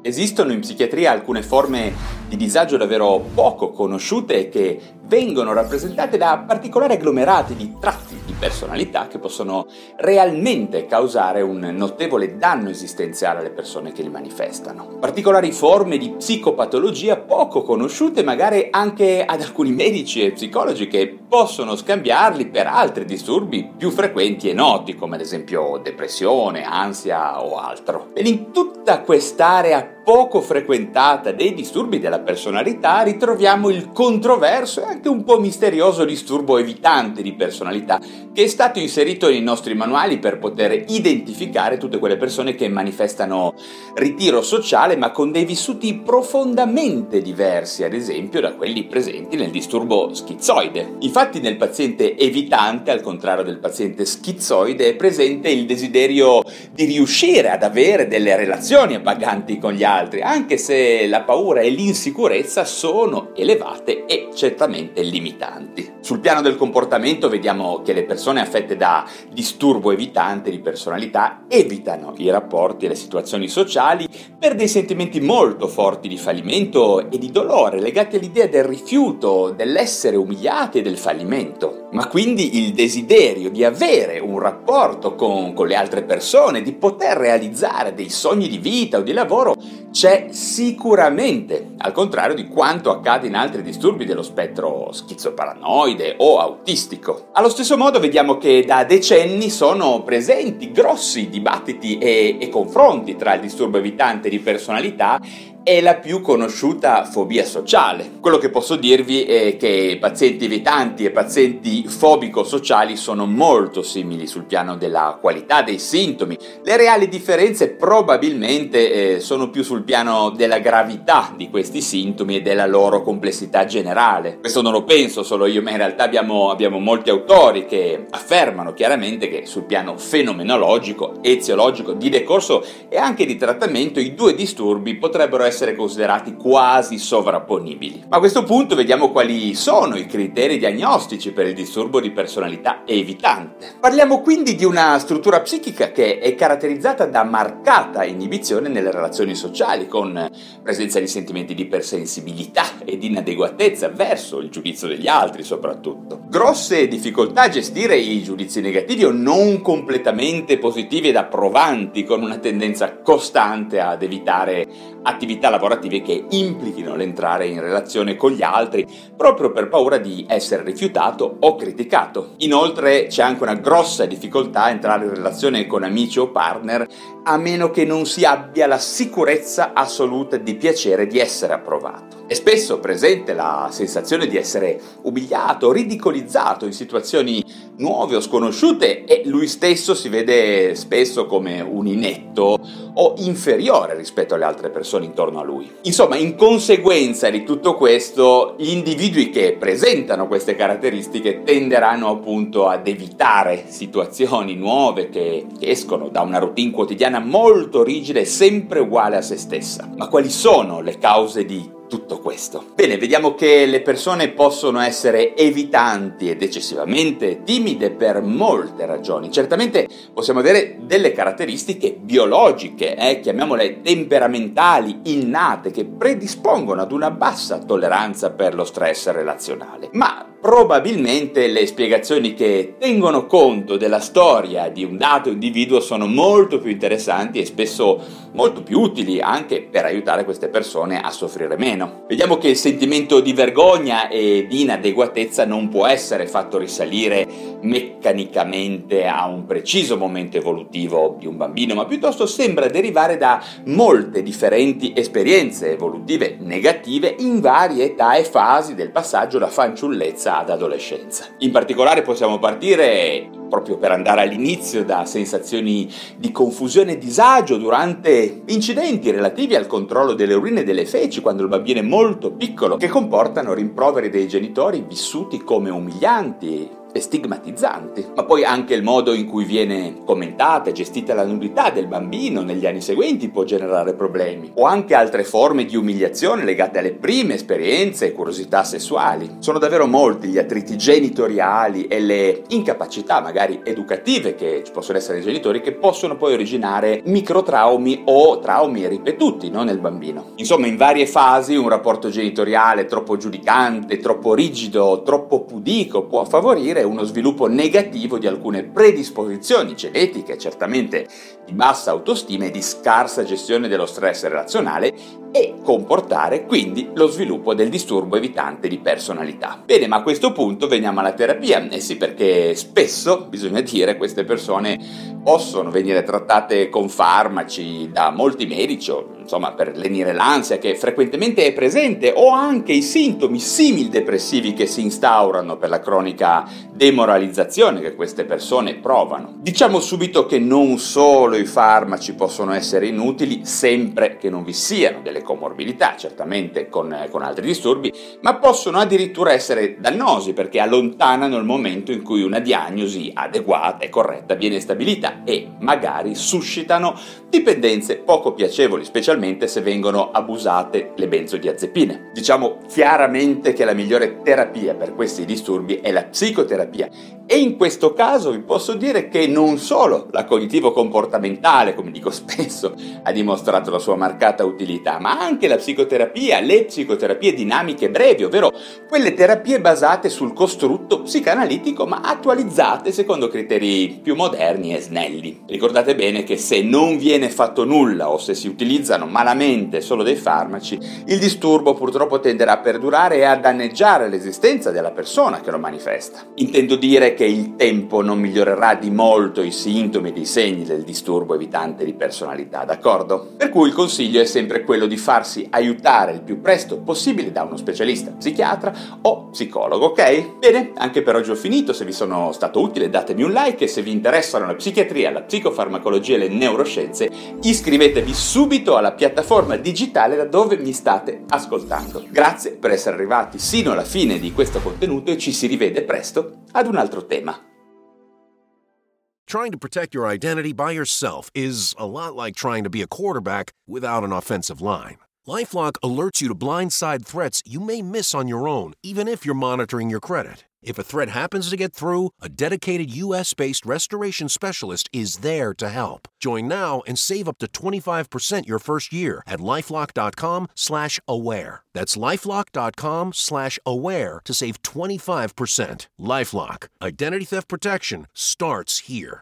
Esistono in psichiatria alcune forme di disagio davvero poco conosciute che vengono rappresentate da particolari agglomerati di tratti di personalità che possono realmente causare un notevole danno esistenziale alle persone che li manifestano. Particolari forme di psicopatologia poco conosciute magari anche ad alcuni medici e psicologi che possono scambiarli per altri disturbi più frequenti e noti come ad esempio depressione, ansia o altro. Ed in tutta quest'area poco frequentata dei disturbi della personalità ritroviamo il controverso e anche un po' misterioso disturbo evitante di personalità che è stato inserito nei nostri manuali per poter identificare tutte quelle persone che manifestano ritiro sociale ma con dei vissuti profondamente diversi ad esempio da quelli presenti nel disturbo schizoide. Infatti nel paziente evitante al contrario del paziente schizoide è presente il desiderio di riuscire ad avere delle relazioni appaganti con gli altri, anche se la paura e l'insicurezza sono elevate e certamente limitanti. Sul piano del comportamento vediamo che le persone affette da disturbo evitante di personalità evitano i rapporti e le situazioni sociali per dei sentimenti molto forti di fallimento e di dolore legati all'idea del rifiuto, dell'essere umiliati e del fallimento. Ma quindi il desiderio di avere un rapporto con, con le altre persone, di poter realizzare dei sogni di vita o di lavoro c'è sicuramente, al contrario di quanto accade in altri disturbi dello spettro schizoparanoide o autistico. Allo stesso modo vediamo che da decenni sono presenti grossi dibattiti e, e confronti tra il disturbo evitante di personalità è la più conosciuta fobia sociale. Quello che posso dirvi è che pazienti evitanti e pazienti fobico-sociali sono molto simili sul piano della qualità dei sintomi. Le reali differenze probabilmente eh, sono più sul piano della gravità di questi sintomi e della loro complessità generale. Questo non lo penso solo io, ma in realtà abbiamo, abbiamo molti autori che affermano chiaramente che sul piano fenomenologico, eziologico, di decorso e anche di trattamento i due disturbi potrebbero essere essere considerati quasi sovrapponibili. Ma a questo punto vediamo quali sono i criteri diagnostici per il disturbo di personalità evitante. Parliamo quindi di una struttura psichica che è caratterizzata da marcata inibizione nelle relazioni sociali, con presenza di sentimenti di ipersensibilità e di inadeguatezza verso il giudizio degli altri soprattutto. Grosse difficoltà a gestire i giudizi negativi o non completamente positivi ed approvanti, con una tendenza costante ad evitare attività attività lavorative che implichino l'entrare in relazione con gli altri proprio per paura di essere rifiutato o criticato. Inoltre c'è anche una grossa difficoltà a entrare in relazione con amici o partner a meno che non si abbia la sicurezza assoluta di piacere di essere approvato. È spesso presente la sensazione di essere umiliato, ridicolizzato in situazioni nuove o sconosciute e lui stesso si vede spesso come un inetto o inferiore rispetto alle altre persone intorno a lui. Insomma, in conseguenza di tutto questo, gli individui che presentano queste caratteristiche tenderanno appunto ad evitare situazioni nuove che escono da una routine quotidiana molto rigida e sempre uguale a se stessa. Ma quali sono le cause di tutto questo? Bene, vediamo che le persone possono essere evitanti ed eccessivamente timide per molte ragioni. Certamente possiamo avere delle caratteristiche biologiche, eh, chiamiamole temperamentali, innate, che predispongono ad una bassa tolleranza per lo stress relazionale. Ma probabilmente le spiegazioni che tengono conto della storia di un dato individuo sono molto più interessanti e spesso molto più utili anche per aiutare queste persone a soffrire meno. Vediamo che il sentimento di vergogna e di inadeguatezza non può essere fatto risalire meccanicamente a un preciso momento evolutivo di un bambino, ma piuttosto sembra derivare da molte differenti esperienze evolutive negative in varie età e fasi del passaggio da fanciullezza ad adolescenza. In particolare possiamo partire proprio per andare all'inizio da sensazioni di confusione e disagio durante incidenti relativi al controllo delle urine e delle feci quando il bambino è molto piccolo, che comportano rimproveri dei genitori vissuti come umilianti stigmatizzanti, ma poi anche il modo in cui viene commentata e gestita la nudità del bambino negli anni seguenti può generare problemi, o anche altre forme di umiliazione legate alle prime esperienze e curiosità sessuali. Sono davvero molti gli attriti genitoriali e le incapacità magari educative che ci possono essere nei genitori che possono poi originare microtraumi o traumi ripetuti no, nel bambino. Insomma, in varie fasi un rapporto genitoriale troppo giudicante, troppo rigido, troppo pudico può favorire favorire uno sviluppo negativo di alcune predisposizioni genetiche, certamente di bassa autostima e di scarsa gestione dello stress relazionale e comportare quindi lo sviluppo del disturbo evitante di personalità. Bene, ma a questo punto veniamo alla terapia. Eh sì, perché spesso, bisogna dire, queste persone possono venire trattate con farmaci da molti medici, insomma, per lenire l'ansia che frequentemente è presente o anche i sintomi simil depressivi che si instaurano per la cronica demoralizzazione che queste persone provano. Diciamo subito che non solo i farmaci possono essere inutili sempre che non vi siano delle comorbidità, certamente con, con altri disturbi, ma possono addirittura essere dannosi perché allontanano il momento in cui una diagnosi adeguata e corretta viene stabilita e magari suscitano dipendenze poco piacevoli, specialmente se vengono abusate le benzodiazepine. Diciamo chiaramente che la migliore terapia per questi disturbi è la psicoterapia e in questo caso vi posso dire che non solo la cognitivo-comportamentale, come dico spesso, ha dimostrato la sua marcata utilità, ma anche la psicoterapia, le psicoterapie dinamiche brevi, ovvero quelle terapie basate sul costrutto psicanalitico ma attualizzate secondo criteri più moderni e snelli. Ricordate bene che se non viene fatto nulla o se si utilizzano malamente solo dei farmaci, il disturbo purtroppo tenderà a perdurare e a danneggiare l'esistenza della persona che lo manifesta. Intendo dire che il tempo non migliorerà di molto i sintomi e i segni del disturbo evitante di personalità, d'accordo? Per cui il consiglio è sempre quello di farsi aiutare il più presto possibile da uno specialista, psichiatra o psicologo, ok? Bene, anche per oggi ho finito, se vi sono stato utile datemi un like e se vi interessano la psichiatria, la psicofarmacologia e le neuroscienze iscrivetevi subito alla piattaforma digitale da dove mi state ascoltando. Grazie per essere arrivati sino alla fine di questo contenuto e ci si rivede presto ad un altro tema. Trying to protect your identity by yourself is a lot like trying to be a quarterback without an offensive line. Lifelock alerts you to blindside threats you may miss on your own, even if you're monitoring your credit. If a threat happens to get through, a dedicated US based restoration specialist is there to help. Join now and save up to 25% your first year at lifelock.com slash aware. That's lifelock.com slash aware to save 25%. Lifelock. Identity theft protection starts here.